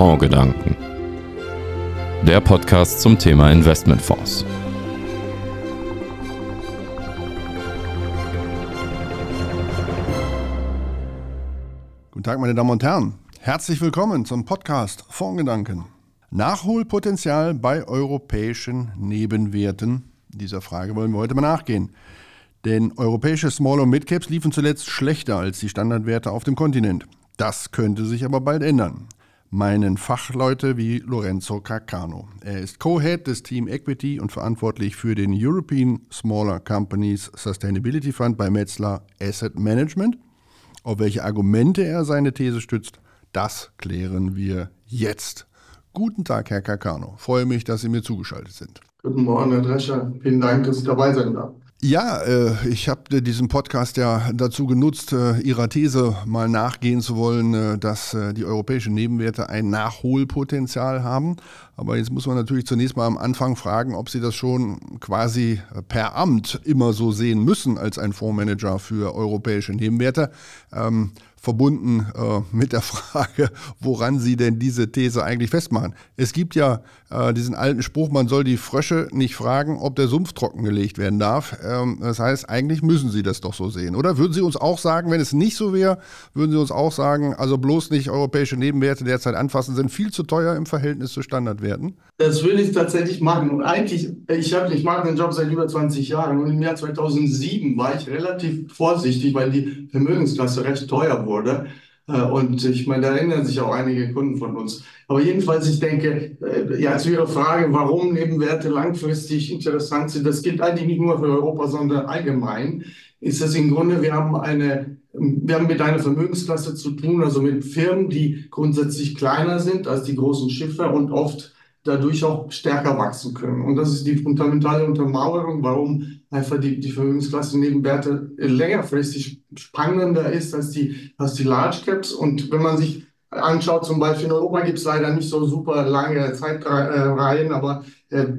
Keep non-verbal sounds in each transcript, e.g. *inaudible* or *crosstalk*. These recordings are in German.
Fondsgedanken. Der Podcast zum Thema Investmentfonds. Guten Tag, meine Damen und Herren. Herzlich willkommen zum Podcast Fondsgedanken. Nachholpotenzial bei europäischen Nebenwerten. Dieser Frage wollen wir heute mal nachgehen. Denn europäische Small- und Midcaps liefen zuletzt schlechter als die Standardwerte auf dem Kontinent. Das könnte sich aber bald ändern. Meinen Fachleute wie Lorenzo Carcano. Er ist Co-Head des Team Equity und verantwortlich für den European Smaller Companies Sustainability Fund bei Metzler Asset Management. Auf welche Argumente er seine These stützt, das klären wir jetzt. Guten Tag, Herr Carcano. Freue mich, dass Sie mir zugeschaltet sind. Guten Morgen, Herr Drescher. Vielen Dank, dass ich dabei sein darf. Ja, äh, ich habe diesen Podcast ja dazu genutzt, äh, Ihrer These mal nachgehen zu wollen, äh, dass die europäischen Nebenwerte ein Nachholpotenzial haben. Aber jetzt muss man natürlich zunächst mal am Anfang fragen, ob Sie das schon quasi per Amt immer so sehen müssen als ein Fondsmanager für europäische Nebenwerte. Verbunden äh, mit der *laughs* Frage, woran Sie denn diese These eigentlich festmachen. Es gibt ja äh, diesen alten Spruch, man soll die Frösche nicht fragen, ob der Sumpf trockengelegt werden darf. Ähm, das heißt, eigentlich müssen Sie das doch so sehen, oder? Würden Sie uns auch sagen, wenn es nicht so wäre, würden Sie uns auch sagen, also bloß nicht europäische Nebenwerte derzeit anfassen, sind viel zu teuer im Verhältnis zu Standardwerten? Das will ich tatsächlich machen. Und eigentlich, ich, hab, ich mache den Job seit über 20 Jahren und im Jahr 2007 war ich relativ vorsichtig, weil die Vermögensklasse recht teuer wurde. Äh, und ich meine, da erinnern sich auch einige Kunden von uns. Aber jedenfalls, ich denke, äh, ja, zu Ihrer Frage, warum Nebenwerte langfristig interessant sind, das gilt eigentlich nicht nur für Europa, sondern allgemein, ist es im Grunde, wir haben eine, wir haben mit einer Vermögensklasse zu tun, also mit Firmen, die grundsätzlich kleiner sind als die großen Schiffe und oft dadurch auch stärker wachsen können. Und das ist die fundamentale Untermauerung, warum einfach die, die Vermögensklasse Nebenwerte längerfristig spannender ist als die, als die Large Caps. Und wenn man sich anschaut, zum Beispiel in Europa gibt es leider nicht so super lange Zeitreihen, aber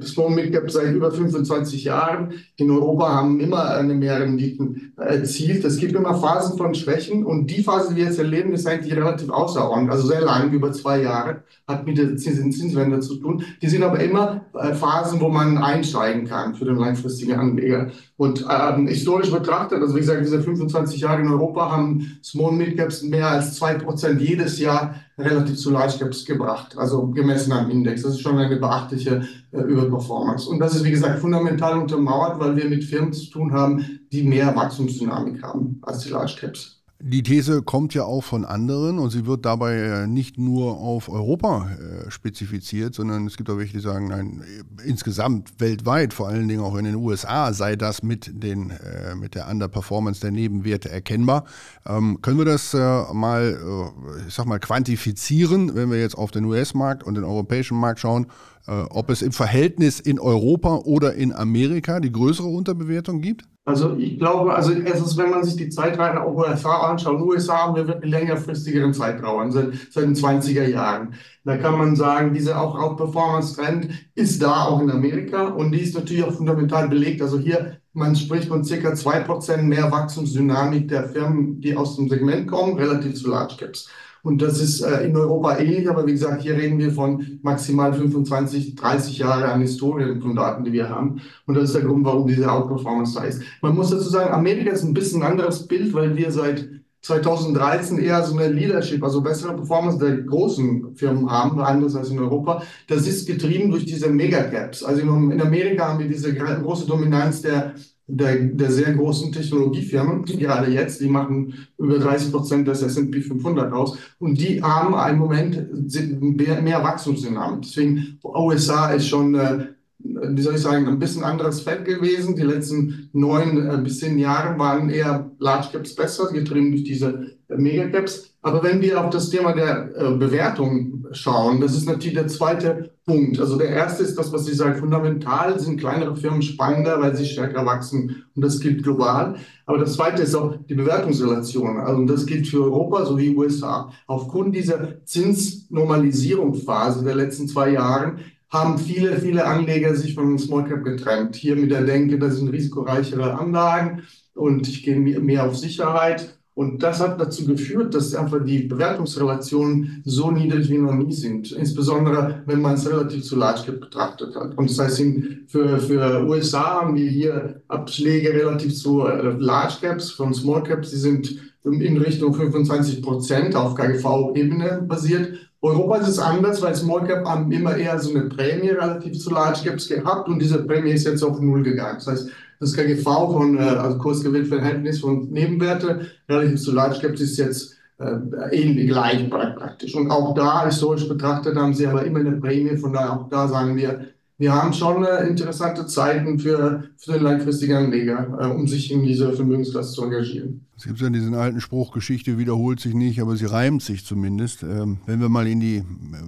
Small Mid Cap seit über 25 Jahren in Europa haben immer eine Mehrrenditen erzielt. Es gibt immer Phasen von Schwächen und die Phase, die wir jetzt erleben, ist eigentlich relativ außerordentlich, also sehr lang, über zwei Jahre, hat mit der Zinswende zu tun. Die sind aber immer äh, Phasen, wo man einsteigen kann für den langfristigen Anleger. Und ähm, historisch betrachtet, also wie gesagt, diese 25 Jahre in Europa haben Small Mid Caps mehr als zwei Prozent jedes Jahr relativ zu Large Caps gebracht, also gemessen am Index. Das ist schon eine beachtliche äh, Überperformance. Und das ist, wie gesagt, fundamental untermauert, weil wir mit Firmen zu tun haben, die mehr Wachstumsdynamik haben als die Large Caps. Die These kommt ja auch von anderen und sie wird dabei äh, nicht nur auf Europa äh, spezifiziert, sondern es gibt auch welche, die sagen, nein, insgesamt weltweit, vor allen Dingen auch in den USA, sei das mit, den, äh, mit der Underperformance der Nebenwerte erkennbar. Ähm, können wir das mal, ich sag mal, quantifizieren, wenn wir jetzt auf den US-Markt und den europäischen Markt schauen? Äh, ob es im Verhältnis in Europa oder in Amerika die größere Unterbewertung gibt? Also ich glaube, also erstens, wenn man sich die Zeitreihen auch USA anschaut, USA haben wir wirklich längerfristigeren Zeitraum, seit, seit den 20er Jahren. Da kann man sagen, dieser auch Outperformance-Trend ist da auch in Amerika und die ist natürlich auch fundamental belegt. Also hier, man spricht von circa 2% mehr Wachstumsdynamik der Firmen, die aus dem Segment kommen, relativ zu Large Caps. Und das ist äh, in Europa ähnlich, aber wie gesagt, hier reden wir von maximal 25, 30 Jahre an Historien von Daten, die wir haben. Und das ist der Grund, warum diese Outperformance da ist. Man muss dazu sagen, Amerika ist ein bisschen ein anderes Bild, weil wir seit 2013 eher so eine Leadership, also bessere Performance der großen Firmen haben, anders als in Europa. Das ist getrieben durch diese Megacaps. Also in Amerika haben wir diese große Dominanz der der, der sehr großen Technologiefirmen, gerade jetzt, die machen über 30 Prozent des S&P 500 aus und die haben im Moment mehr, mehr Wachstumsdynamik. Deswegen USA ist schon, äh, wie soll ich sagen, ein bisschen anderes Feld gewesen. Die letzten neun äh, bis zehn Jahre waren eher Large Caps besser, getrieben durch diese Megacaps. Aber wenn wir auf das Thema der äh, Bewertung schauen, das ist natürlich der zweite Punkt. Also der erste ist das, was Sie sagen, fundamental sind kleinere Firmen spannender, weil sie stärker wachsen und das gilt global. Aber das zweite ist auch die Bewertungsrelation. Also das gilt für Europa sowie USA. Aufgrund dieser Zinsnormalisierungsphase der letzten zwei Jahre haben viele, viele Anleger sich von Small Cap getrennt. Hier mit der Denke, das sind risikoreichere Anlagen und ich gehe mehr auf Sicherheit. Und das hat dazu geführt, dass einfach die Bewertungsrelationen so niedrig wie noch nie sind. Insbesondere, wenn man es relativ zu Large Cap betrachtet hat. Und das heißt, für, für USA haben wir hier Abschläge relativ zu äh, Large Caps von Small Caps. Die sind in Richtung 25 Prozent auf KGV-Ebene basiert. Europa ist es anders, weil Small Cap haben immer eher so eine Prämie relativ zu Large Caps gehabt und diese Prämie ist jetzt auf Null gegangen. Das heißt, das KGV von, äh, also Kursgewinnverhältnis von Nebenwerte relativ zu Large Caps ist jetzt äh, ähnlich gleich praktisch. Und auch da, historisch betrachtet, haben sie aber immer eine Prämie. Von daher auch da sagen wir, wir haben schon äh, interessante Zeiten für, für den langfristigen Anleger, äh, um sich in dieser Vermögensklasse zu engagieren. Es gibt ja diesen alten Spruch, Geschichte wiederholt sich nicht, aber sie reimt sich zumindest. Ähm, wenn wir mal in die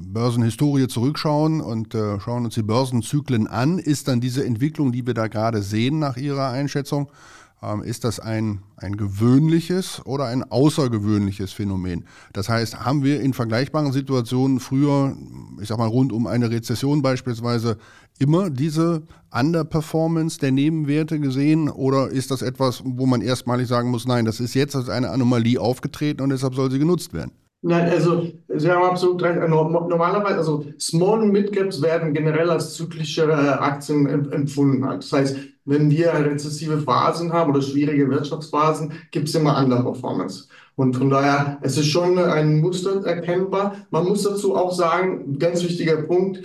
Börsenhistorie zurückschauen und äh, schauen uns die Börsenzyklen an, ist dann diese Entwicklung, die wir da gerade sehen nach Ihrer Einschätzung, ist das ein, ein gewöhnliches oder ein außergewöhnliches Phänomen? Das heißt, haben wir in vergleichbaren Situationen früher, ich sag mal rund um eine Rezession beispielsweise, immer diese Underperformance der Nebenwerte gesehen oder ist das etwas, wo man erstmalig sagen muss, nein, das ist jetzt als eine Anomalie aufgetreten und deshalb soll sie genutzt werden? Nein, also Sie haben absolut recht. Normalerweise, also Small und Mid Caps werden generell als zyklischere Aktien empfunden. Das heißt, wenn wir rezessive Phasen haben oder schwierige Wirtschaftsphasen, gibt es immer Underperformance. Und von daher, es ist schon ein Muster erkennbar. Man muss dazu auch sagen, ganz wichtiger Punkt,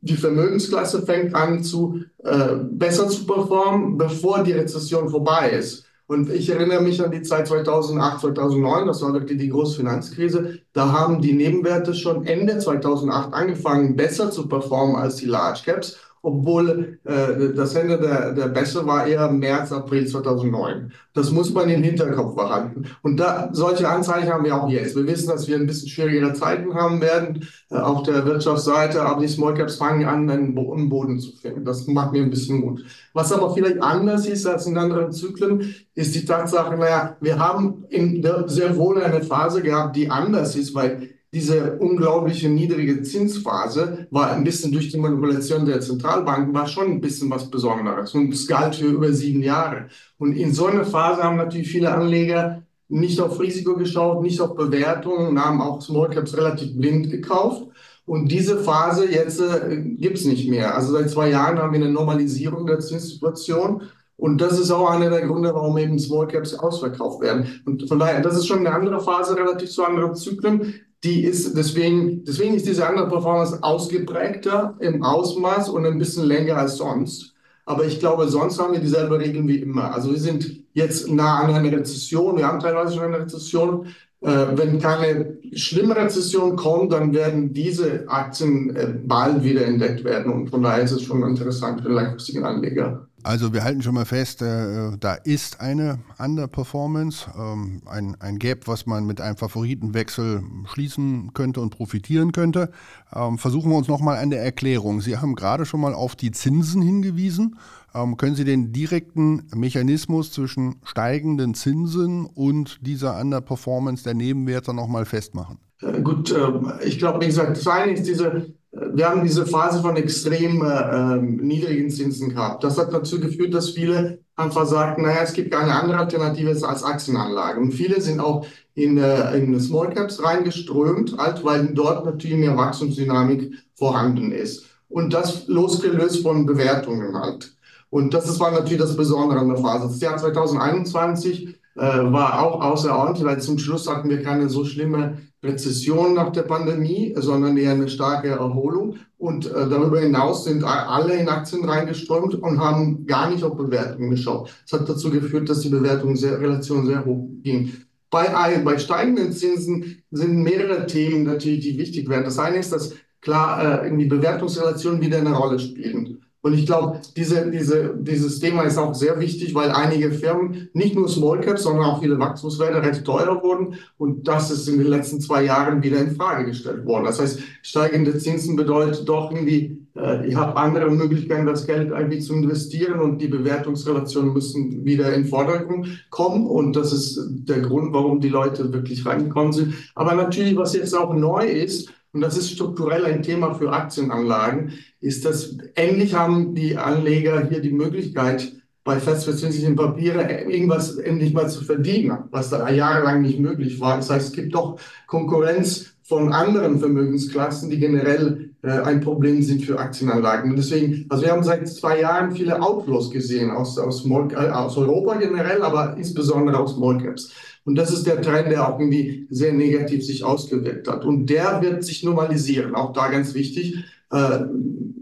die Vermögensklasse fängt an zu äh, besser zu performen, bevor die Rezession vorbei ist. Und ich erinnere mich an die Zeit 2008, 2009, das war wirklich die große Finanzkrise. Da haben die Nebenwerte schon Ende 2008 angefangen, besser zu performen als die Large Caps obwohl äh, das Ende der, der Beste war eher März, April 2009. Das muss man im Hinterkopf behalten. Und da, solche Anzeichen haben wir auch jetzt. Wir wissen, dass wir ein bisschen schwierigere Zeiten haben werden äh, auf der Wirtschaftsseite, aber die Small Caps fangen an, einen im Boden zu finden. Das macht mir ein bisschen Mut. Was aber vielleicht anders ist als in anderen Zyklen, ist die Tatsache, naja, wir haben in der, sehr wohl eine Phase gehabt, die anders ist, weil diese unglaubliche niedrige Zinsphase war ein bisschen durch die Manipulation der Zentralbanken, war schon ein bisschen was Besonderes. Und es galt für über sieben Jahre. Und in so einer Phase haben natürlich viele Anleger nicht auf Risiko geschaut, nicht auf Bewertungen und haben auch Small Caps relativ blind gekauft. Und diese Phase jetzt äh, gibt es nicht mehr. Also seit zwei Jahren haben wir eine Normalisierung der Zinssituation. Und das ist auch einer der Gründe, warum eben Small Caps ausverkauft werden. Und von daher, das ist schon eine andere Phase relativ zu anderen Zyklen die ist deswegen, deswegen ist diese andere Performance ausgeprägter im Ausmaß und ein bisschen länger als sonst. Aber ich glaube, sonst haben wir dieselbe Regeln wie immer. Also wir sind jetzt nah an einer Rezession. Wir haben teilweise schon eine Rezession. Äh, wenn keine schlimme Rezession kommt, dann werden diese Aktien äh, bald wieder entdeckt werden. Und von daher ist es schon interessant für den langfristigen Anleger. Also wir halten schon mal fest, äh, da ist eine Underperformance, ähm, ein, ein Gap, was man mit einem Favoritenwechsel schließen könnte und profitieren könnte. Ähm, versuchen wir uns nochmal an der Erklärung. Sie haben gerade schon mal auf die Zinsen hingewiesen. Ähm, können Sie den direkten Mechanismus zwischen steigenden Zinsen und dieser Underperformance der Nebenwerte nochmal festmachen? Äh, gut, äh, ich glaube, wie gesagt, das eine ist diese wir haben diese Phase von extrem äh, niedrigen Zinsen gehabt. Das hat dazu geführt, dass viele einfach sagten, naja, es gibt keine andere Alternative als Aktienanlage. Und viele sind auch in, äh, in Small Caps reingeströmt, halt, weil dort natürlich mehr Wachstumsdynamik vorhanden ist. Und das losgelöst von Bewertungen halt. Und das war natürlich das Besondere an der Phase. Das Jahr 2021 äh, war auch außerordentlich, weil zum Schluss hatten wir keine so schlimme Rezession nach der Pandemie, sondern eher eine starke Erholung. Und äh, darüber hinaus sind alle in Aktien reingeströmt und haben gar nicht auf Bewertungen geschaut. Das hat dazu geführt, dass die Bewertung sehr, Relation sehr hoch ging. Bei, bei steigenden Zinsen sind mehrere Themen natürlich, die wichtig werden. Das eine ist, dass klar äh, die Bewertungsrelationen wieder eine Rolle spielen. Und ich glaube, diese, diese, dieses Thema ist auch sehr wichtig, weil einige Firmen, nicht nur Small Caps, sondern auch viele Wachstumswerte recht teuer wurden. Und das ist in den letzten zwei Jahren wieder in Frage gestellt worden. Das heißt, steigende Zinsen bedeutet doch irgendwie, äh, ich habe andere Möglichkeiten, das Geld irgendwie zu investieren und die Bewertungsrelationen müssen wieder in Vordergrund kommen. Und das ist der Grund, warum die Leute wirklich reingekommen sind. Aber natürlich, was jetzt auch neu ist, und das ist strukturell ein Thema für Aktienanlagen, ist, dass endlich haben die Anleger hier die Möglichkeit, bei festverzinslichen Papieren irgendwas endlich mal zu verdienen, was da jahrelang nicht möglich war. Das heißt, es gibt doch Konkurrenz von anderen Vermögensklassen, die generell äh, ein Problem sind für Aktienanlagen. Und deswegen, also wir haben seit zwei Jahren viele Outflows gesehen aus, aus, äh, aus Europa generell, aber insbesondere aus Small Caps. Und das ist der Trend, der auch irgendwie sehr negativ sich ausgewirkt hat. Und der wird sich normalisieren. Auch da ganz wichtig. Äh,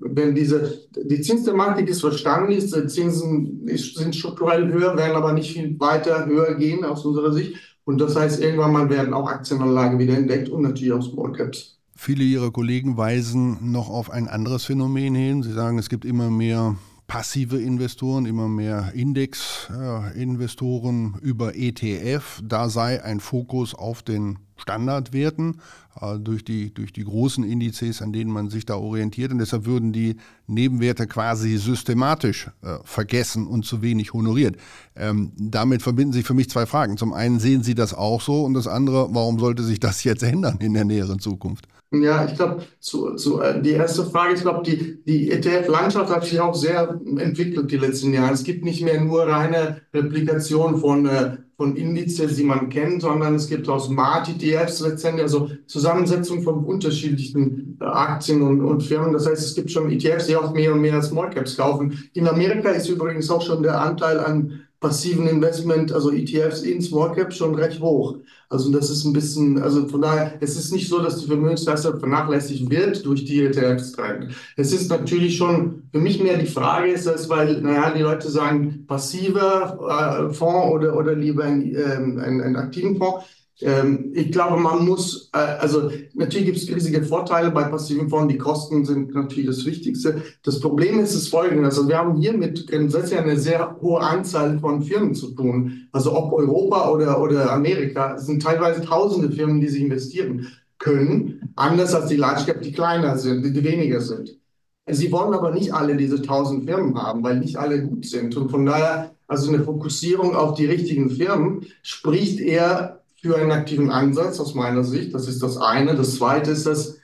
wenn diese, die Zinsthematik ist verstanden, ist, die Zinsen ist, sind strukturell höher, werden aber nicht viel weiter höher gehen aus unserer Sicht. Und das heißt, irgendwann mal werden auch Aktienanlagen wieder entdeckt und natürlich auch Small Caps. Viele Ihrer Kollegen weisen noch auf ein anderes Phänomen hin. Sie sagen, es gibt immer mehr passive Investoren, immer mehr Index-Investoren über ETF. Da sei ein Fokus auf den Standardwerten äh, durch, die, durch die großen Indizes, an denen man sich da orientiert. Und deshalb würden die Nebenwerte quasi systematisch äh, vergessen und zu wenig honoriert. Ähm, damit verbinden sich für mich zwei Fragen. Zum einen sehen Sie das auch so und das andere, warum sollte sich das jetzt ändern in der näheren Zukunft? Ja, ich glaube, zu, zu, äh, die erste Frage, ich glaube, die, die ETF-Landschaft hat sich auch sehr entwickelt die letzten Jahre. Es gibt nicht mehr nur reine Replikation von, äh, von Indizes, die man kennt, sondern es gibt auch Smart-ETFs letztendlich, also Zusammensetzung von unterschiedlichen äh, Aktien und, und Firmen. Das heißt, es gibt schon ETFs, die auch mehr und mehr Small Caps kaufen. In Amerika ist übrigens auch schon der Anteil an passiven Investment, also ETFs in Small Cap schon recht hoch. Also das ist ein bisschen, also von daher, es ist nicht so, dass die Vermögensklasse vernachlässigt wird durch die ETFs rein. Es ist natürlich schon, für mich mehr die Frage ist das, weil, naja, die Leute sagen, passiver äh, Fonds oder, oder lieber ein, ähm, ein, ein aktiven Fonds. Ähm, ich glaube, man muss, äh, also natürlich gibt es riesige Vorteile bei passiven Fonds. Die Kosten sind natürlich das Wichtigste. Das Problem ist das folgende. Also wir haben hier mit grundsätzlich eine sehr hohe Anzahl von Firmen zu tun. Also ob Europa oder, oder Amerika, es sind teilweise tausende Firmen, die sich investieren können. Anders als die Large Cap, die kleiner sind, die weniger sind. Sie wollen aber nicht alle diese tausend Firmen haben, weil nicht alle gut sind. Und von daher, also eine Fokussierung auf die richtigen Firmen spricht eher für einen aktiven Ansatz aus meiner Sicht. Das ist das eine. Das zweite ist, dass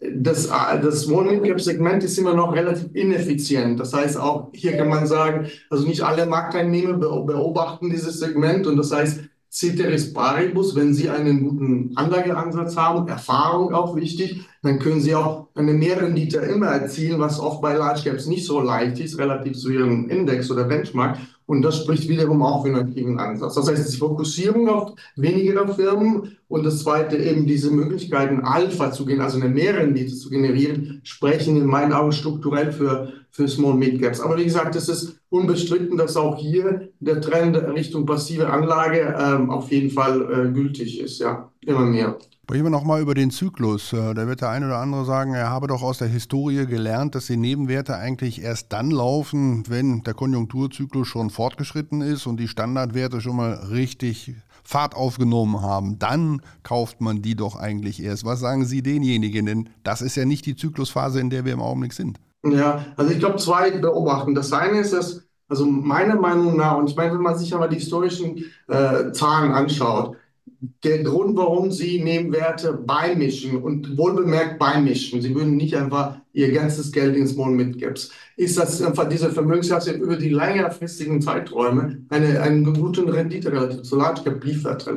das, das Small-Mid-Cap-Segment ist immer noch relativ ineffizient. Das heißt, auch hier kann man sagen, also nicht alle Marktteilnehmer beobachten dieses Segment und das heißt, Ceteris Paribus, wenn Sie einen guten Anlageansatz haben, Erfahrung auch wichtig, dann können Sie auch eine Mehrrendite immer erzielen, was oft bei Large Caps nicht so leicht ist, relativ zu Ihrem Index oder Benchmark. Und das spricht wiederum auch für einen aktiven Ansatz. Das heißt, die Fokussierung auf weniger Firmen und das zweite eben diese Möglichkeiten, Alpha zu gehen, also eine Mehrrendite zu generieren, sprechen in meinen Augen strukturell für, für Small Mid Caps. Aber wie gesagt, es ist unbestritten, dass auch hier der Trend Richtung passive Anlage ähm, auf jeden Fall äh, gültig ist. Ja, immer mehr. Sprechen wir nochmal über den Zyklus. Äh, da wird der eine oder andere sagen, er habe doch aus der Historie gelernt, dass die Nebenwerte eigentlich erst dann laufen, wenn der Konjunkturzyklus schon fortgeschritten ist und die Standardwerte schon mal richtig Fahrt aufgenommen haben. Dann kauft man die doch eigentlich erst. Was sagen Sie denjenigen? Denn das ist ja nicht die Zyklusphase, in der wir im Augenblick sind. Ja, also ich glaube, zwei beobachten. Das eine ist, dass, also meiner Meinung nach, und ich meine, wenn man sich aber die historischen äh, Zahlen anschaut, der Grund, warum sie Nebenwerte beimischen und wohlbemerkt beimischen, sie würden nicht einfach ihr ganzes Geld in Small Mid Caps, ist, dass einfach diese Vermögensklasse über die längerfristigen Zeiträume eine, eine gute Rendite relativ zu Large Cap liefert.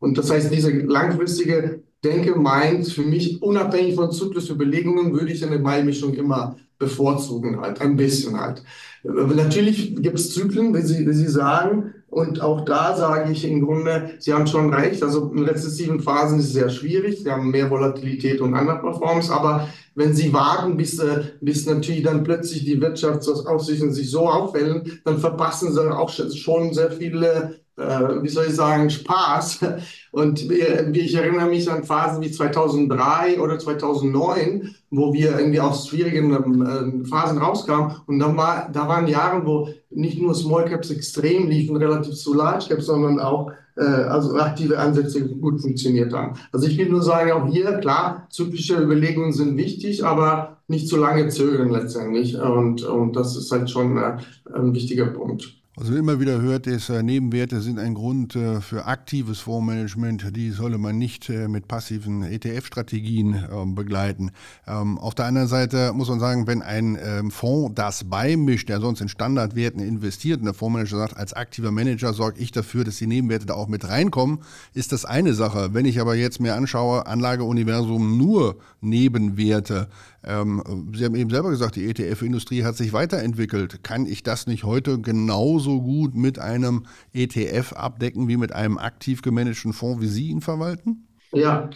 Und das heißt, diese langfristige Denke meint für mich, unabhängig von Zyklusüberlegungen, würde ich eine Beimischung immer bevorzugen, halt, ein bisschen halt. Natürlich gibt es Zyklen, wie Sie, wie Sie sagen, und auch da sage ich im Grunde, Sie haben schon recht. Also in rezessiven Phasen ist es sehr schwierig. Sie haben mehr Volatilität und Underperformance. Aber wenn Sie warten, bis, äh, bis natürlich dann plötzlich die Wirtschaftsaussichten sich so aufwellen, dann verpassen Sie auch schon sehr viele wie soll ich sagen, Spaß. *laughs* Und ich erinnere mich an Phasen wie 2003 oder 2009, wo wir irgendwie aus schwierigen ähm, Phasen rauskamen. Und dann war, da waren Jahre, wo nicht nur Small Caps extrem liefen, relativ zu Large Caps, sondern auch äh, also aktive Ansätze gut funktioniert haben. Also ich will nur sagen, auch hier, klar, zyklische Überlegungen sind wichtig, aber nicht zu lange zögern letztendlich. Und, und das ist halt schon äh, ein wichtiger Punkt. Man immer wieder hört, ist, äh, Nebenwerte sind ein Grund äh, für aktives Fondsmanagement. Die solle man nicht äh, mit passiven ETF-Strategien ähm, begleiten. Ähm, auf der anderen Seite muss man sagen, wenn ein ähm, Fonds das beimischt, der sonst in Standardwerten investiert und der Fondsmanager sagt, als aktiver Manager sorge ich dafür, dass die Nebenwerte da auch mit reinkommen, ist das eine Sache. Wenn ich aber jetzt mir anschaue, Anlageuniversum nur Nebenwerte, ähm, Sie haben eben selber gesagt, die ETF-Industrie hat sich weiterentwickelt. Kann ich das nicht heute genauso gut mit einem ETF abdecken wie mit einem aktiv gemanagten Fonds, wie Sie ihn verwalten? Ja,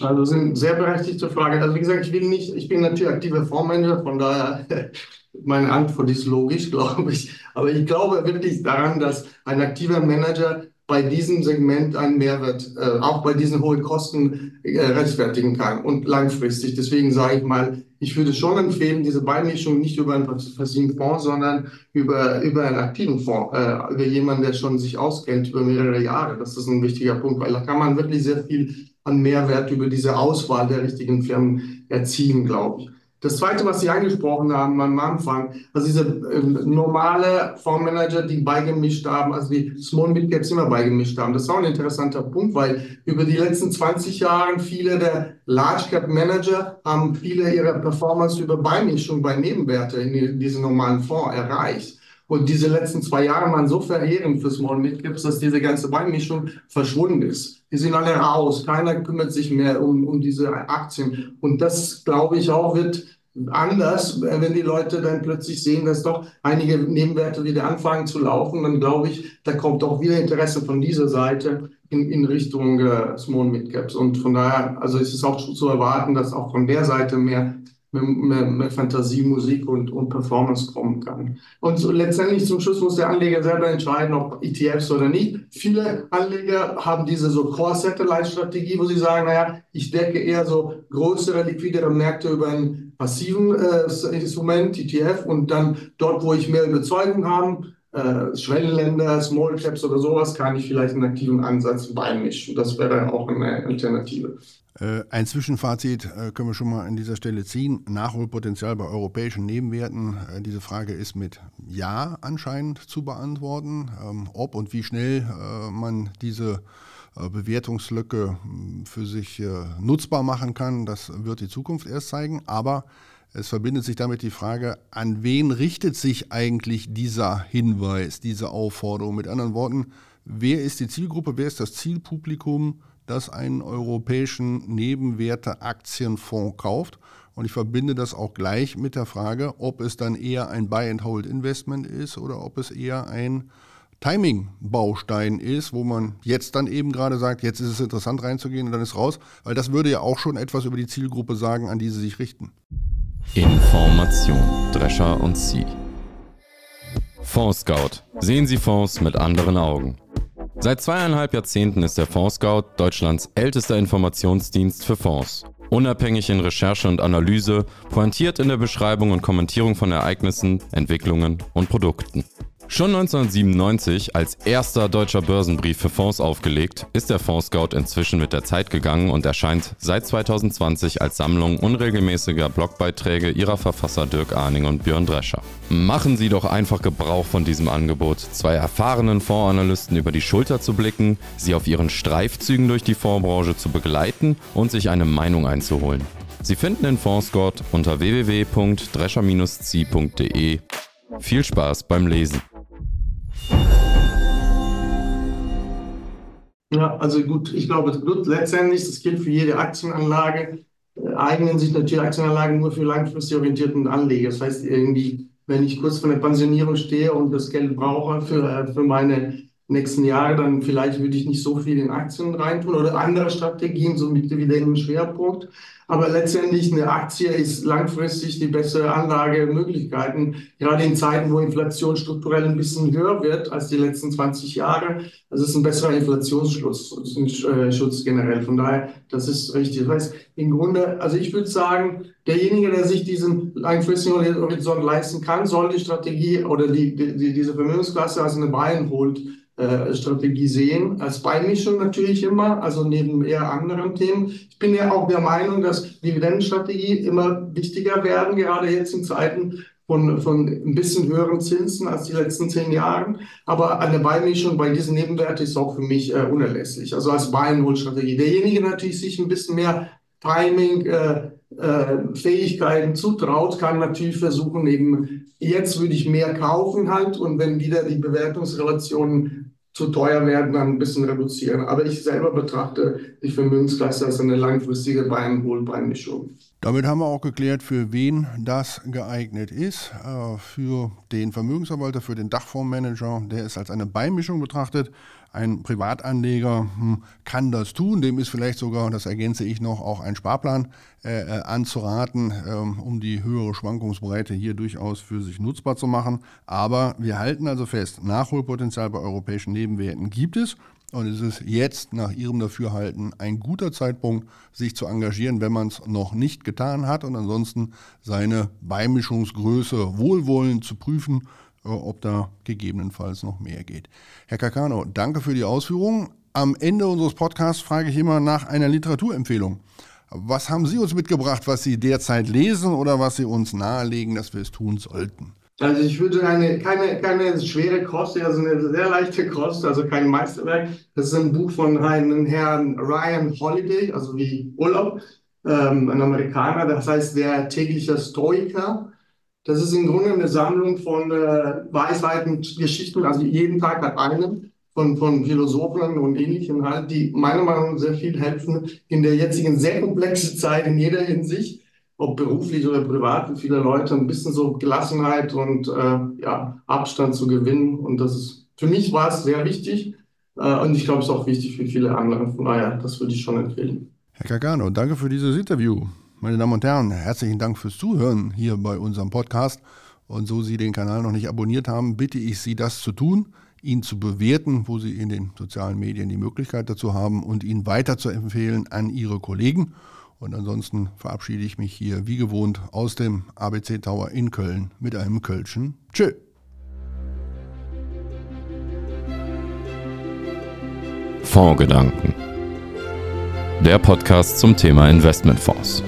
also sind sehr berechtigte Fragen. Also wie gesagt, ich will nicht, ich bin natürlich aktiver Fondsmanager, von daher *laughs* meine Antwort ist logisch, *laughs* glaube ich. Aber ich glaube wirklich daran, dass ein aktiver Manager bei diesem Segment einen Mehrwert, äh, auch bei diesen hohen Kosten äh, rechtfertigen kann und langfristig. Deswegen sage ich mal, ich würde schon empfehlen, diese Beimischung nicht über einen passiven Fonds, sondern über, über einen aktiven Fonds, äh, über jemanden, der schon sich auskennt über mehrere Jahre. Das ist ein wichtiger Punkt, weil da kann man wirklich sehr viel an Mehrwert über diese Auswahl der richtigen Firmen erzielen, glaube ich. Das Zweite, was Sie angesprochen haben am Anfang, also diese äh, normale Fondsmanager, die beigemischt haben, also die Small Mid Caps immer beigemischt haben, das ist auch ein interessanter Punkt, weil über die letzten 20 Jahre viele der Large Cap Manager haben viele ihrer Performance über Beimischung bei Nebenwerte in diesen normalen Fonds erreicht. Und diese letzten zwei Jahre waren so verheerend für Small Mid Caps, dass diese ganze Beimischung verschwunden ist. Die sind alle raus. Keiner kümmert sich mehr um, um diese Aktien. Und das, glaube ich, auch wird anders, wenn die Leute dann plötzlich sehen, dass doch einige Nebenwerte wieder anfangen zu laufen, dann glaube ich, da kommt auch wieder Interesse von dieser Seite in, in Richtung äh, Small Mid Caps. Und von daher, also ist es auch zu erwarten, dass auch von der Seite mehr mehr, mehr Fantasie, Musik und, und Performance kommen kann. Und so letztendlich zum Schluss muss der Anleger selber entscheiden, ob ETFs oder nicht. Viele Anleger haben diese so Core-Satellite-Strategie, wo sie sagen, naja, ich decke eher so größere, liquidere Märkte über einen passiven äh, Instrument, ETF, und dann dort, wo ich mehr Überzeugung habe, äh, Schwellenländer, Small Caps oder sowas, kann ich vielleicht einen aktiven Ansatz beimischen. Das wäre auch eine Alternative. Äh, ein Zwischenfazit äh, können wir schon mal an dieser Stelle ziehen. Nachholpotenzial bei europäischen Nebenwerten. Äh, diese Frage ist mit Ja anscheinend zu beantworten. Ähm, ob und wie schnell man diese Bewertungslücke hm, für sich nutzbar machen kann, das wird die Zukunft erst zeigen. Aber es verbindet sich damit die Frage, an wen richtet sich eigentlich dieser Hinweis, diese Aufforderung? Mit anderen Worten, wer ist die Zielgruppe, wer ist das Zielpublikum, das einen europäischen Nebenwerte-Aktienfonds kauft? Und ich verbinde das auch gleich mit der Frage, ob es dann eher ein Buy-and-Hold-Investment ist oder ob es eher ein Timing-Baustein ist, wo man jetzt dann eben gerade sagt, jetzt ist es interessant reinzugehen und dann ist raus, weil das würde ja auch schon etwas über die Zielgruppe sagen, an die sie sich richten. Information, Drescher und Sie. Fonds Scout. Sehen Sie Fonds mit anderen Augen. Seit zweieinhalb Jahrzehnten ist der Fonds Scout Deutschlands ältester Informationsdienst für Fonds. Unabhängig in Recherche und Analyse, pointiert in der Beschreibung und Kommentierung von Ereignissen, Entwicklungen und Produkten. Schon 1997 als erster deutscher Börsenbrief für Fonds aufgelegt, ist der Fonds Scout inzwischen mit der Zeit gegangen und erscheint seit 2020 als Sammlung unregelmäßiger Blogbeiträge ihrer Verfasser Dirk Arning und Björn Drescher. Machen Sie doch einfach Gebrauch von diesem Angebot, zwei erfahrenen Fondsanalysten über die Schulter zu blicken, sie auf ihren Streifzügen durch die Fondsbranche zu begleiten und sich eine Meinung einzuholen. Sie finden den Fonds Scout unter www.drescher-zi.de. Viel Spaß beim Lesen. Ja, also gut, ich glaube, letztendlich, das gilt für jede Aktienanlage, äh, eignen sich natürlich Aktienanlagen nur für langfristig orientierten Anleger. Das heißt, irgendwie, wenn ich kurz vor der Pensionierung stehe und das Geld brauche für, äh, für meine nächsten Jahre, dann vielleicht würde ich nicht so viel in Aktien reintun oder andere Strategien, so mit Dividendenschwerpunkt. Aber letztendlich eine Aktie ist langfristig die bessere Anlagemöglichkeiten, gerade in Zeiten, wo Inflation strukturell ein bisschen höher wird als die letzten 20 Jahre. Das ist ein besserer Inflationsschutz, äh, generell. Von daher, das ist richtig. Das heißt, im Grunde, also ich würde sagen, derjenige, der sich diesen langfristigen Horizont leisten kann, soll die Strategie oder die, die, diese Vermögensklasse als eine Bayern holt äh, Strategie sehen, als Beimischung natürlich immer, also neben eher anderen Themen. Ich bin ja auch der Meinung, dass Dividendenstrategie immer wichtiger werden, gerade jetzt in Zeiten, von, von ein bisschen höheren Zinsen als die letzten zehn Jahre. Aber eine Beimischung bei diesen Nebenwerten ist auch für mich äh, unerlässlich. Also als Buy-and-Hold-Strategie. Derjenige natürlich sich ein bisschen mehr Timing, äh, äh, Fähigkeiten zutraut, kann natürlich versuchen, eben jetzt würde ich mehr kaufen halt und wenn wieder die Bewertungsrelationen zu teuer werden, dann ein bisschen reduzieren. Aber ich selber betrachte die Vermögensklasse als eine langfristige Bein-Wohlbein-Mischung. Damit haben wir auch geklärt, für wen das geeignet ist. Äh, für den Vermögensverwalter, für den Dachfondsmanager, der ist als eine Beimischung betrachtet. Ein Privatanleger hm, kann das tun, dem ist vielleicht sogar, das ergänze ich noch, auch ein Sparplan äh, äh, anzuraten, ähm, um die höhere Schwankungsbreite hier durchaus für sich nutzbar zu machen. Aber wir halten also fest, Nachholpotenzial bei europäischen Nebenwerten gibt es. Und es ist jetzt nach Ihrem Dafürhalten ein guter Zeitpunkt, sich zu engagieren, wenn man es noch nicht getan hat und ansonsten seine Beimischungsgröße wohlwollend zu prüfen äh, ob da gegebenenfalls noch mehr geht. Herr Kakano, danke für die Ausführungen. Am Ende unseres Podcasts frage ich immer nach einer Literaturempfehlung. Was haben Sie uns mitgebracht, was Sie derzeit lesen oder was Sie uns nahelegen, dass wir es tun sollten? Also ich würde eine, keine, keine schwere Kost, also eine sehr leichte Kost, also kein Meisterwerk. Das ist ein Buch von einem Herrn Ryan Holiday, also wie Urlaub, ähm, ein Amerikaner, das heißt der tägliche Stoiker. Das ist im Grunde eine Sammlung von äh, Weisheiten, Geschichten, also jeden Tag hat einen von, von Philosophen und Ähnlichen halt, die meiner Meinung nach sehr viel helfen in der jetzigen sehr komplexen Zeit in jeder Hinsicht, ob beruflich oder privat, für viele Leute ein bisschen so Gelassenheit und äh, ja, Abstand zu gewinnen. Und das ist, für mich war es sehr wichtig. Äh, und ich glaube, es ist auch wichtig für viele andere. Von daher, das würde ich schon empfehlen. Herr Cagano, danke für dieses Interview. Meine Damen und Herren, herzlichen Dank fürs Zuhören hier bei unserem Podcast. Und so Sie den Kanal noch nicht abonniert haben, bitte ich Sie, das zu tun, ihn zu bewerten, wo Sie in den sozialen Medien die Möglichkeit dazu haben und ihn weiter zu empfehlen an Ihre Kollegen. Und ansonsten verabschiede ich mich hier wie gewohnt aus dem ABC Tower in Köln mit einem Kölschen Tschö. Fondsgedanken. Der Podcast zum Thema Investmentfonds.